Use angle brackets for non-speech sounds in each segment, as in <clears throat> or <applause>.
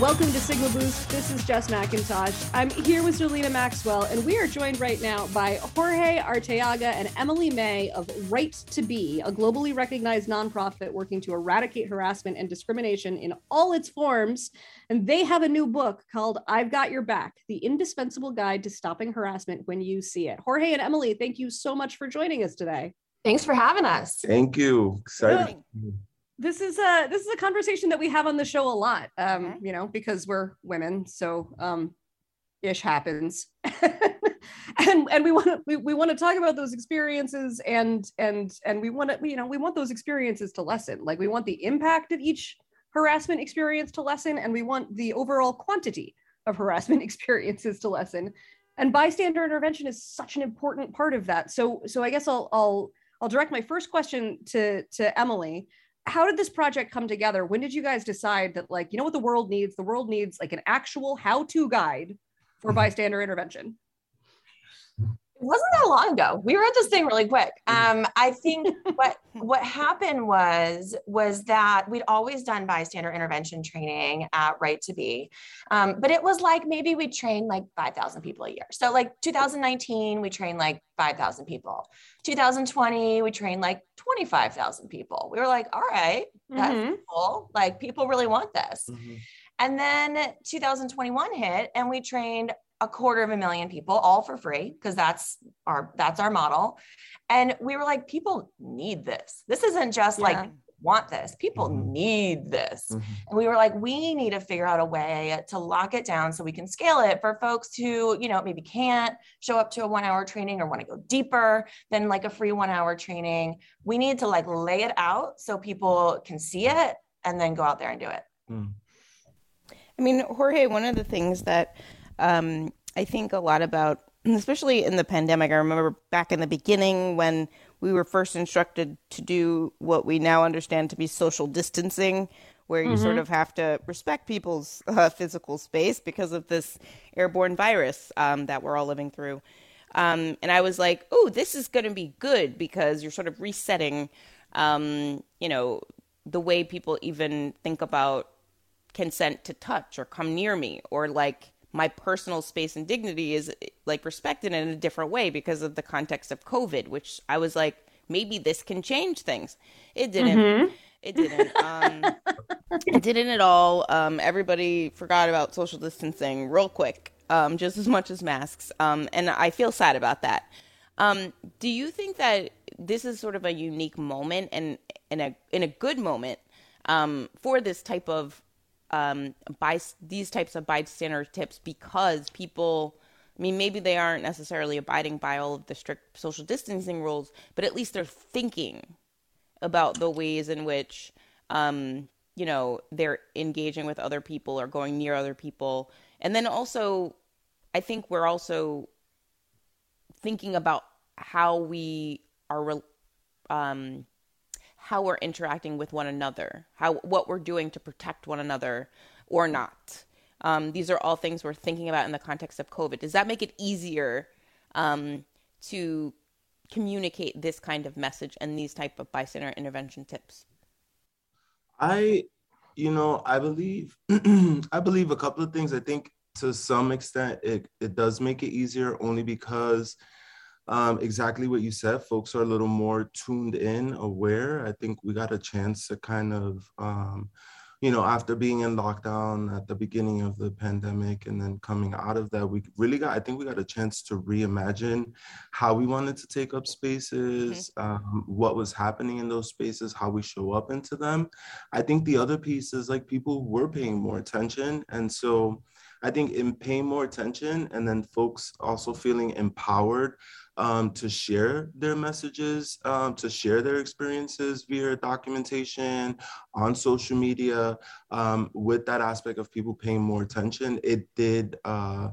Welcome to Signal Boost. This is Jess McIntosh. I'm here with Zerlina Maxwell, and we are joined right now by Jorge Arteaga and Emily May of Right to Be, a globally recognized nonprofit working to eradicate harassment and discrimination in all its forms. And they have a new book called I've Got Your Back The Indispensable Guide to Stopping Harassment When You See It. Jorge and Emily, thank you so much for joining us today. Thanks for having us. Thank you. Excited this is a this is a conversation that we have on the show a lot um okay. you know because we're women so um ish happens. <laughs> And and we want to we, we want to talk about those experiences and and and we want to you know we want those experiences to lessen. Like we want the impact of each harassment experience to lessen and we want the overall quantity of harassment <laughs> experiences to lessen. And bystander intervention is such an important part of that. So so i guess i'll i'll i'll direct my first question to to emily how did this project come together? When did you guys decide that, like, you know what the world needs? The world needs like an actual how to guide for mm-hmm. bystander intervention. It wasn't that long ago. We wrote this thing really quick. Mm-hmm. Um, I think <laughs> what what happened was was that we'd always done bystander intervention training at Right to Be, um, but it was like maybe we trained like five thousand people a year. So like 2019, we trained like five thousand people. 2020, we trained like 25,000 people. We were like, all right, that's mm-hmm. cool. Like people really want this. Mm-hmm. And then 2021 hit, and we trained a quarter of a million people all for free because that's our that's our model and we were like people need this this isn't just yeah. like want this people mm-hmm. need this mm-hmm. and we were like we need to figure out a way to lock it down so we can scale it for folks who you know maybe can't show up to a one hour training or want to go deeper than like a free one hour training we need to like lay it out so people can see it and then go out there and do it mm. i mean jorge one of the things that um, I think a lot about, <clears throat> especially in the pandemic. I remember back in the beginning when we were first instructed to do what we now understand to be social distancing, where you mm-hmm. sort of have to respect people's <laughs> uh, physical space because of this airborne virus um, that we're all living through. Um, and I was like, oh, this is going to be good because you're sort of resetting, um, you know, the way people even think about consent to touch or come near me or like my personal space and dignity is like respected in a different way because of the context of COVID, which I was like, maybe this can change things. It didn't. Mm-hmm. It didn't. Um, it didn't at all. Um, everybody forgot about social distancing real quick, um, just as much as masks. Um, and I feel sad about that. Um, do you think that this is sort of a unique moment and in a in a good moment um, for this type of um, by these types of bystander tips because people I mean, maybe they aren't necessarily abiding by all of the strict social distancing rules, but at least they're thinking about the ways in which, um, you know, they're engaging with other people or going near other people. And then also, I think we're also thinking about how we are um, how we're interacting with one another, how what we're doing to protect one another or not. Um, these are all things we're thinking about in the context of COVID. Does that make it easier um, to communicate this kind of message and these type of bystander intervention tips? I, you know, I believe, <clears throat> I believe a couple of things. I think to some extent it it does make it easier only because um, exactly what you said. Folks are a little more tuned in, aware. I think we got a chance to kind of, um, you know, after being in lockdown at the beginning of the pandemic and then coming out of that, we really got, I think we got a chance to reimagine how we wanted to take up spaces, mm-hmm. um, what was happening in those spaces, how we show up into them. I think the other piece is like people were paying more attention. And so, I think in paying more attention and then folks also feeling empowered um, to share their messages, um, to share their experiences via documentation on social media. Um, with that aspect of people paying more attention, it did. Uh,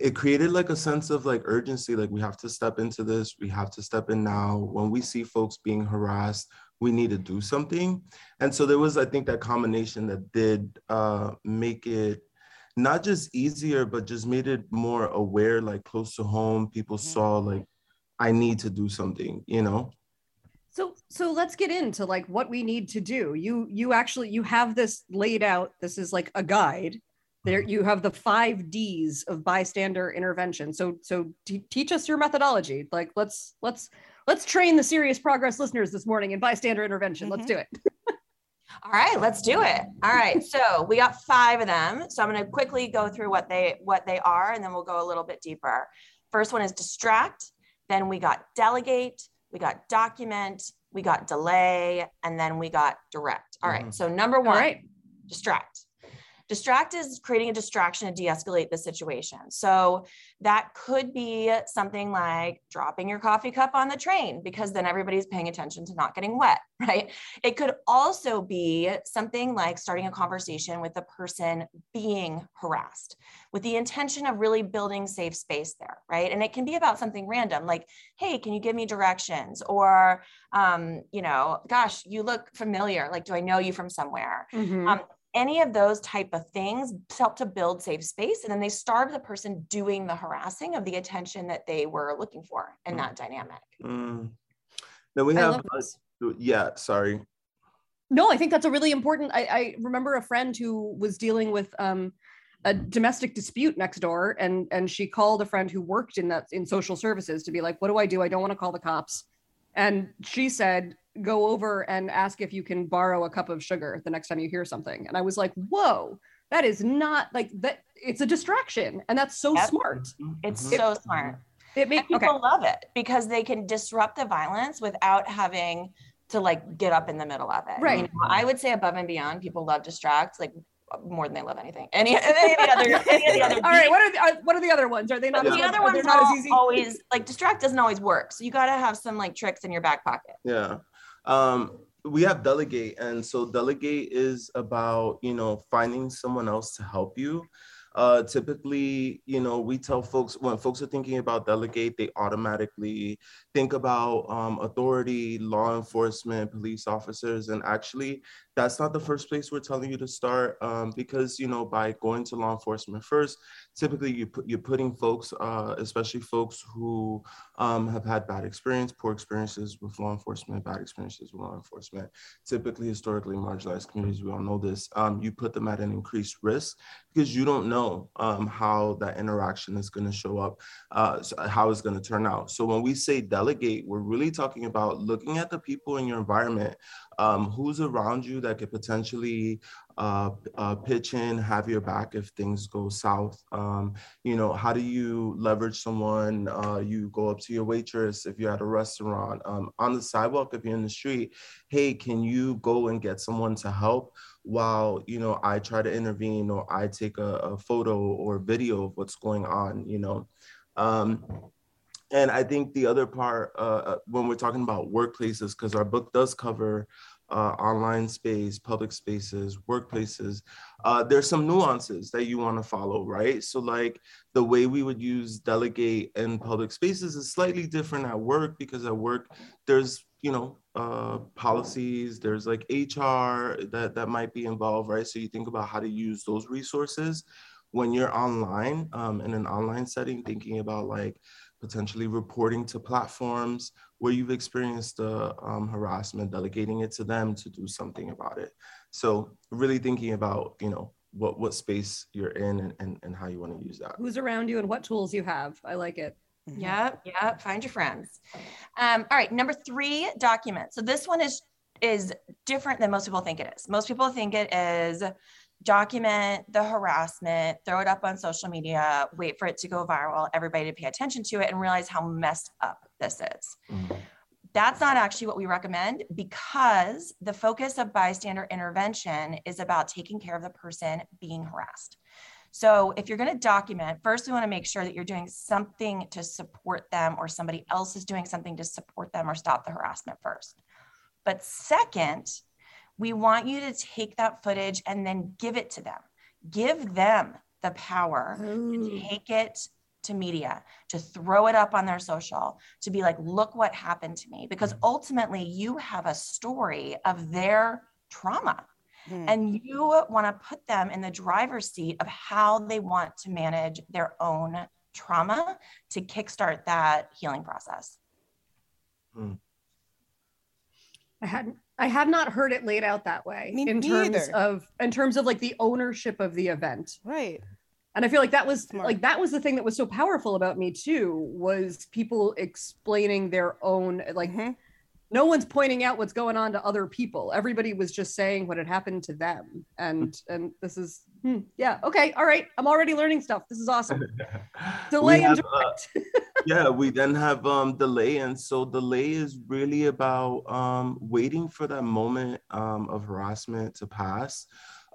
it created like a sense of like urgency like we have to step into this we have to step in now when we see folks being harassed we need to do something and so there was i think that combination that did uh, make it not just easier but just made it more aware like close to home. People mm-hmm. saw like i need to do something you know? So so let's get into like what we need to do. You you actually you have this laid out. This is like a guide. There you have the five d's of bystander intervention. So so t- teach us your methodology. Like let's let's let's train the Sirius progress listeners this morning in bystander intervention. Mm-hmm. let's do it <laughs> all right let's do it. All right so we got five of them. So i'm going to quickly go through what they what they are and then we'll go a little bit deeper. First one is distract. Then we got delegate. We got document. We got delay. And then we got direct. All right mm-hmm. so number one right. distract Distract is creating a distraction to de escalate the situation. So that could be something like dropping your coffee cup on the train because then everybody's paying attention to not getting wet, <laughs> right? It could also be something like starting a conversation with the person being harassed with the intention of really building safe space there, right? And it can be about something random like, hey, can you give me directions? Or, um, you know, gosh, you look familiar. Like, do I know you from somewhere? Mm-hmm. Um, any of those type of things help to build safe space and then they starve the person doing the harassing of the attention that they were looking for in mm. that dynamic. Mm. then we have uh, yeah sorry. No i think that's a really important I, I remember a friend who was dealing with um, a domestic dispute next door and and she called a friend who worked in that in social services to be like what do i do? I don't want to call the cops. And she said go over and ask if you can borrow a cup of sugar the next time you hear something. And I was like, whoa, that is not like that. It's a distraction. And that's so yep. smart. It's mm-hmm. so smart. It makes people okay. love it because they can disrupt the violence without having to like get up in the middle of it. Right. You know, I would say above and beyond, people love distract. Like more than they love anything. Any, <laughs> any other, any of the other. <laughs> All right, what are the, uh, what are the other ones? Are they not? The other ones not as easy? always like distract doesn't always work. So you got to have some like tricks in your back pocket. Yeah. Um, we have delegate, and so delegate is about you know finding someone else to help you. Uh, typically, you know, we tell folks when folks are thinking about delegate, they automatically think about um, authority, law enforcement, police officers, and actually, that's not the first place we're telling you to start um, because you know by going to law enforcement first typically you put, you're putting folks uh, especially folks who um, have had bad experience poor experiences with law enforcement bad experiences with law enforcement typically historically marginalized communities we all know this um, you put them at an increased risk because you don't know um, how that interaction is going to show up uh, how it's going to turn out. So when we say delegate we're really talking about looking at the people in your environment um, who's around you that could potentially uh, uh, pitch in, have your back if things go south. Um, you know, how do you leverage someone? Uh, you go up to your waitress if you're at a restaurant, um, on the sidewalk if you're in the street. Hey, can you go and get someone to help? While you know, I try to intervene or I take a, a photo or video of what's going on. You know, um, and I think the other part, uh, uh when we're talking about workplaces, because our book does cover uh, online space, public spaces, workplaces, uh, there's some nuances that you want to follow, right? So, like the way we would use delegate in public spaces is slightly different at work because at work, there's you know uh, policies, there's like HR that that might be involved, right? So you think about how to use those resources when you're online um, in an online setting, thinking about like potentially reporting to platforms where you've experienced the um, harassment, delegating it to them to do something about it. So really thinking about, you know, what, what space you're in and, and, and how you want to use that. Who's around you and what tools you have. I like it. Mm-hmm. Yep, yep. Find your friends. Um, all right, number three, document. So this one is is different than most people think it is. Most people think it is document the harassment, throw it up on social media, wait for it to go viral, everybody to pay attention to it, and realize how messed up this is. Mm-hmm. That's not actually what we recommend because the focus of bystander intervention is about taking care of the person being harassed. So, if you're going to document, first we want to make sure that you're doing something to support them or somebody else is doing something to support them or stop the harassment first. But second, we want you to take that footage and then give it to them. Give them the power Ooh. to take it to media, to throw it up on their social, to be like, look what happened to me. Because ultimately, you have a story of their trauma. Mm. And you want to put them in the driver's seat of how they want to manage their own trauma to kickstart that healing process. Mm. I hadn't I had not heard it laid out that way Me in terms of in terms of like the ownership of the event. Right and i feel like that was Smart. like that was the thing that was so powerful about me too was people explaining their own like mm-hmm. no one's pointing out what's going on to other people. Everybody was just saying what had happened to them. And <laughs> and this is hmm, yeah okay all right i'm already learning stuff. This is awesome. <laughs> Delay have, and direct. uh, <laughs> yeah we then have um delay. And so delay is really about um waiting for that moment um of harassment to pass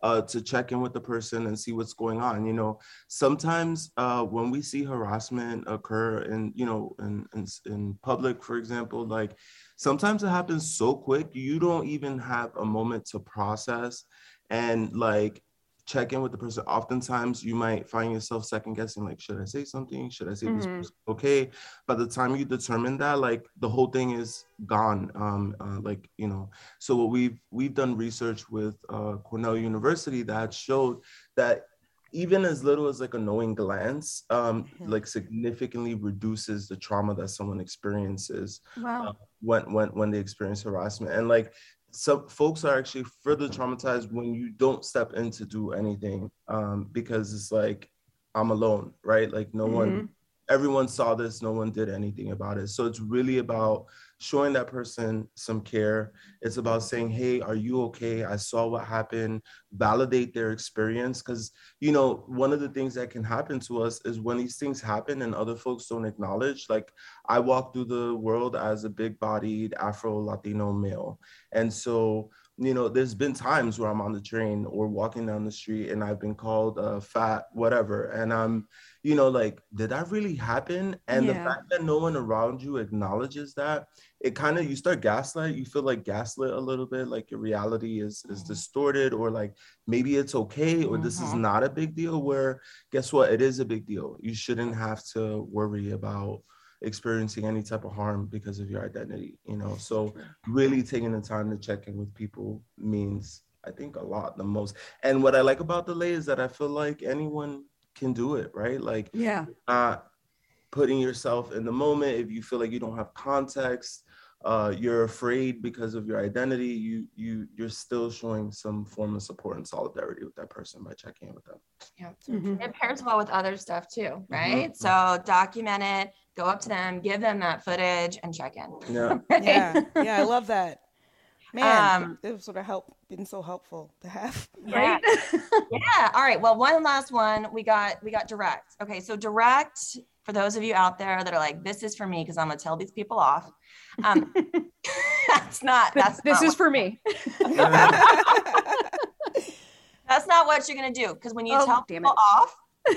uh, to check in with the person and see what's going on. You know, sometimes uh, when we see harassment occur in, you know, in, in, in public, for example, like sometimes it happens so quick, you don't even have a moment to process and like check in with the person. Oftentimes, you might find yourself second guessing, like, should I say something? Should I say mm-hmm. this okay? By the time you determine that, like, the whole thing is gone. Um, uh, like, you know. So what we've we've done research with uh, Cornell University that showed that even as little as like a knowing glance, um, mm-hmm. like significantly reduces the trauma that someone experiences wow. uh, when when when they experience harassment. And like some folks are actually further traumatized when you don't step in to do anything um, because it's like i'm alone right like no mm-hmm. one everyone saw this no one did anything about it so it's really about showing that person some care it's about saying hey are you okay i saw what happened validate their experience because you know one of the things that can happen to us is when these things happen and other folks don't acknowledge like i walk through the world as a big bodied afro latino male and so you know, there's been times where I'm on the train or walking down the street and I've been called a fat, whatever. And I'm, you know, like, did that really happen? And yeah. the fact that no one around you acknowledges that, it kind of you start gaslight. You feel like gaslit a little bit, like your reality is is mm-hmm. distorted, or like maybe it's okay, or mm-hmm. this is mm-hmm. not a big deal. Where guess what? It is a big deal. You shouldn't have to worry about experiencing any type of harm because of your identity you know so really taking the time to check in with people means i think a lot the most and what i like about delay is that i feel like anyone can do it right like yeah uh putting yourself in the moment if you feel like you don't have context uh, you're afraid because of your identity, you you you're still showing some form of support and solidarity with that person by checking in with them. Yeah, mm-hmm. it pairs well with other stuff too, mm-hmm. right? Mm-hmm. So document it, go up to them, give them that footage, and check in. Yeah, <laughs> right? yeah, yeah. I love that. Man, um, it was sort of help been so helpful to have. Yeah. Right? <laughs> yeah. All right. Well, one last one. We got we got direct. Okay, so direct for those of you out there that are like, this is for me because I'm gonna tell these people off. Um, <laughs> that's not. That's this not is for me. <laughs> that's not what you're gonna do because when you oh, tell people off, <laughs>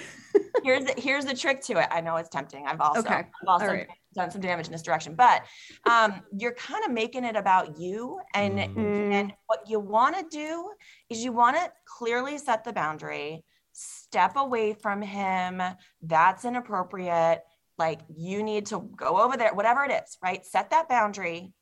here's the here's the trick to it. I know it's tempting. I've also okay. I've also right. done some damage in this direction, but um, you're kind of making it about you, and mm. and what you want to do is you want to clearly set the boundary step away from him. That's inappropriate. Like you need to go over there, whatever it is, right? Set that boundary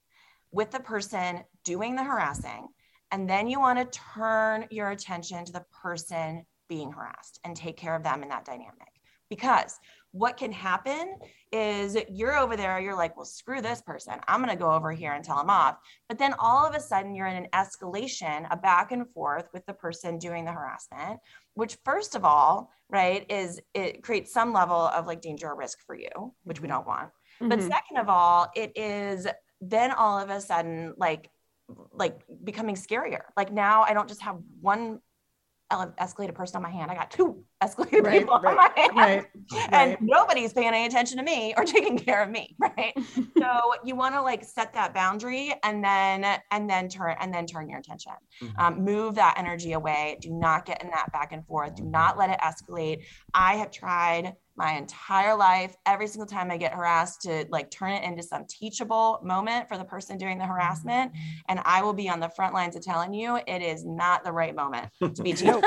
with the person doing the harassing. And then you want to turn your attention to the person being harassed and take care of them in that dynamic. Because what can happen is you're over there, you're like, well, screw this person. I'm going to go over here and tell him off. But then all of a sudden, you're in an escalation, a back and forth with the person doing the harassment, which, first of all, right, is it creates some level of like danger or risk for you, which we don't want. Mm-hmm. But second of all, it is then all of a sudden like like becoming scarier. Like now I don't just have one escalated person on my hand. I got two escalated right, people right, on my hand. Right, and nobody's paying any attention to me or <laughs> taking care of me. <laughs> Right. <laughs> so you want to like set that boundary and then and then turn and then turn your attention. Mm-hmm. Um, move that energy away. Do not get in that back and forth. Do not let it escalate. I have tried my entire life. Every single time I get harassed, to like turn it into some teachable moment for the person doing the harassment. And I will be on the front lines of telling you it is not the right moment to be <laughs> teachable.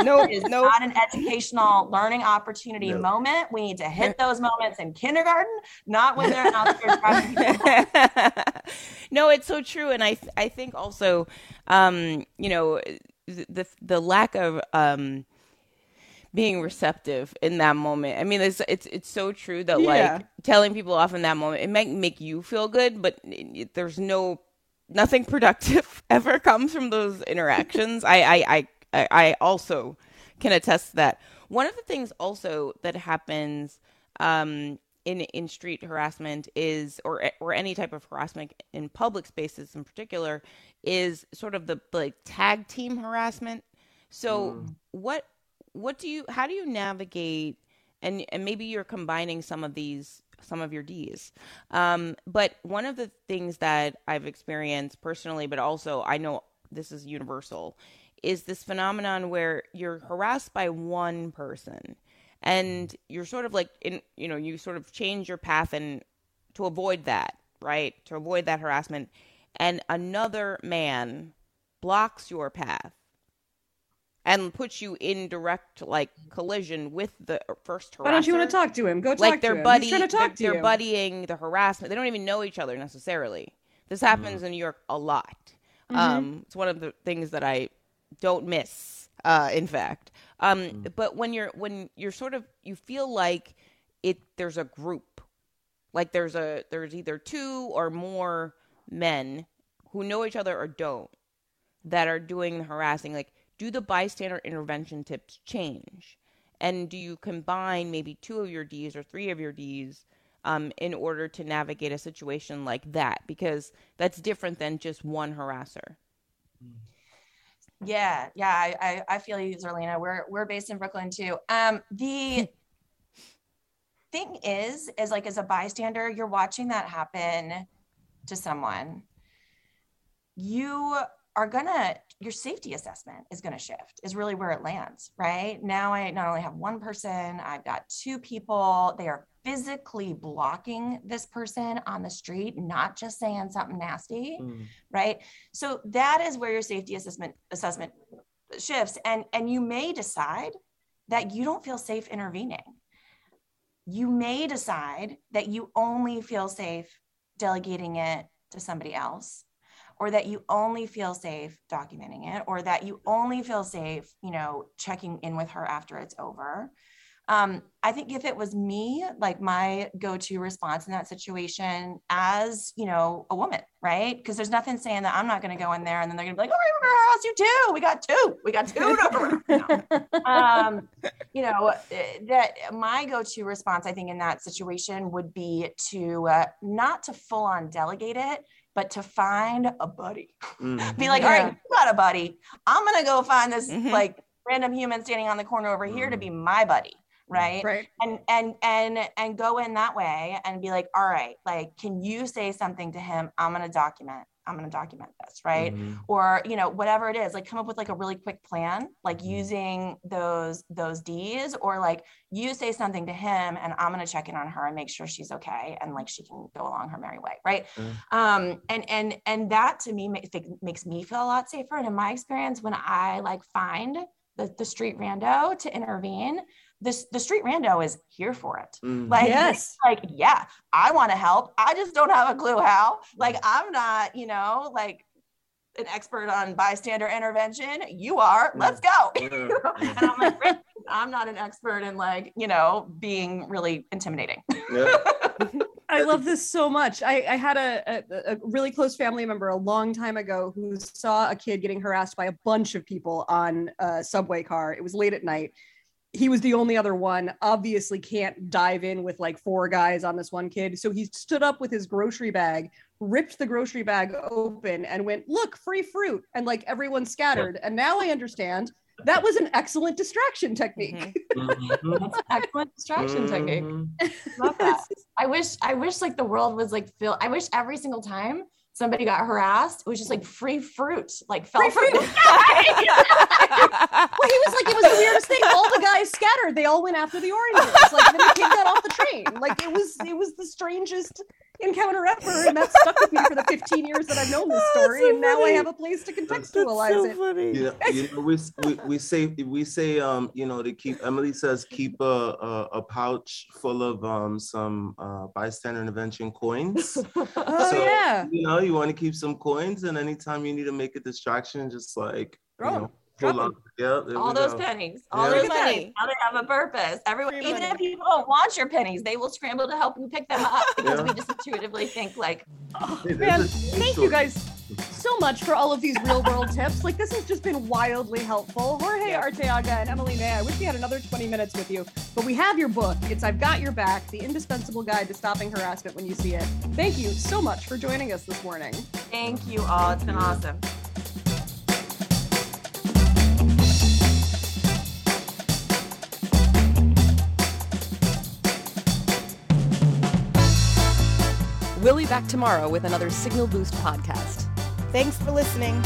no, it is no, not an educational learning opportunity No. moment. We need to hit <laughs> those moments in kindergarten, not when they're out there <laughs> no, it's so true, and I th- I think also, um, you know, the the lack of um being receptive in that moment. I mean, it's it's it's so true that Yeah. like telling people off in that moment it might make you feel good, but it- it- there's no nothing productive <laughs> ever comes from those interactions. I I I I I also can attest to that. One of the things also that happens um, in in street harassment is, or or any type of harassment in public spaces in particular, is sort of the like tag team harassment. So what what do you how do you navigate and and maybe you're combining some of these some of your D's. Um, but one of the things that I've experienced personally, but also I know this is universal, is this phenomenon where you're harassed by one person and you're sort of like in you know, you sort of change your path and to avoid that, right? To avoid that harassment. And another man blocks your path and puts you in direct like collision with the first harasser Why don't you want to talk to him? Go talk like to they're him. buddy He's trying to talk they're, to they're you. buddying the harassment. They don't even know each other necessarily. This happens in new york a lot. Mm-hmm. um it's one of the things that i don't miss uh in fact. Um but when you're when you're sort of you feel like it there's a group. Like there's a there's either two or more men who know each other or don't that are doing the harassing. Like do the bystander intervention tips change and do you combine maybe two of your d's or three of your d's um, in order to navigate a situation like that because that's different than just one harasser Yeah, yeah, I, I, I feel you, Zerlina. We're we're based in Brooklyn too. Um, the <laughs> thing is, is like as a bystander, you're watching that happen to someone. You are gonna your safety assessment is gonna shift. Is really where it lands, right? Now I not only have one person, I've got two people. They are physically blocking this person on the street, not just saying something nasty Mm. right so that is where your safety assessment assessment shifts and and you may decide that you don't feel safe intervening you may decide that you only feel safe delegating it to somebody else or that you only feel safe documenting it or that you only feel safe you know checking in with her after it's over um, I think if it was me, like my go-to response in that situation as, you know, a woman, right? Because there's nothing saying that I'm not going to go in there and then they're going to be like, oh, going to harass you too. We got two. We got two. <laughs> No. um, you know, that my go-to response, I think in that situation would be to uh, not to full on delegate it, but to find a buddy. Mm. Be like, all Yeah. right, you got a buddy. I'm going to go find this Mhm. like random human standing on the corner over here to be my buddy. Right Right. and and and and go in that way and be like all right like can you say something to him i'm going to document i'm going to document this right Mhm. or you know whatever it is like come up with like a really quick plan like Mhm. using those those d's or like you say something to him and i'm going to check in on her and make sure she's okay and like she can go along her merry way right Mm. um and and and that to me ma- makes me feel a lot safer and in my experience when i like find the, the street rando to intervene this the street rando is here for it Mhm. like Yes. <laughs> like yeah i want to help i just don't have a clue how like i'm not you know like an expert on bystander intervention you are let's go <laughs> Yeah, yeah. and i'm like "Great, i'm not an expert in like you know being really intimidating Yeah. <laughs> I love this so much. I, I had a, a, a really close family member a long time ago who saw a kid getting harassed by a bunch of people on a subway car. It was late at night. He was the only other one. Obviously, can't dive in with like four guys on this one kid. So he stood up with his grocery bag, ripped the grocery bag open, and went, Look, free fruit. And like everyone scattered. And now I understand that was an excellent distraction technique. <laughs> Mhm. Mhm. excellent distraction technique Mhm. love that i wish i wish like the world was like filled i wish every single time somebody got harassed, it was just like free fruit, like fell Free fruit. <laughs> Well, he was like, it was the weirdest thing. All the guys scattered. They all went after the oranges. Like then the kid got off the train. Like it was, it was the strangest encounter ever, and that stuck with me for the 15 years that I've known this <laughs> Oh, story. so and now I have a place to That's contextualize so it. funny. you know, you know we, we we say we say um you know to keep Emily says keep a a, a pouch full of um some uh, bystander intervention coins. <laughs> Oh So, yeah. You know you want to keep some coins, and anytime you need to make a distraction, just like Throw you 'em. know, Drop pull 'em. Yeah, all those go. pennies, all Yeah. those pennies, money. now they have a purpose. Everyone, Free even money. if people don't want your pennies, they will scramble to help you pick them up <laughs> because Yeah. we just intuitively think like, oh, Hey, Man, a- thank you guys so much for all of these real world tips. Like this has just been wildly helpful. Jorge Yeah. Arteaga and Emily May, I wish we had another 20 minutes with you, but we have your book. It's I've Got Your Back, the indispensable guide to stopping harassment when you see it. Thank you so much for joining us this morning. thank you all. It's been awesome. We'll be back tomorrow with another Signal Boost podcast. Thanks for listening.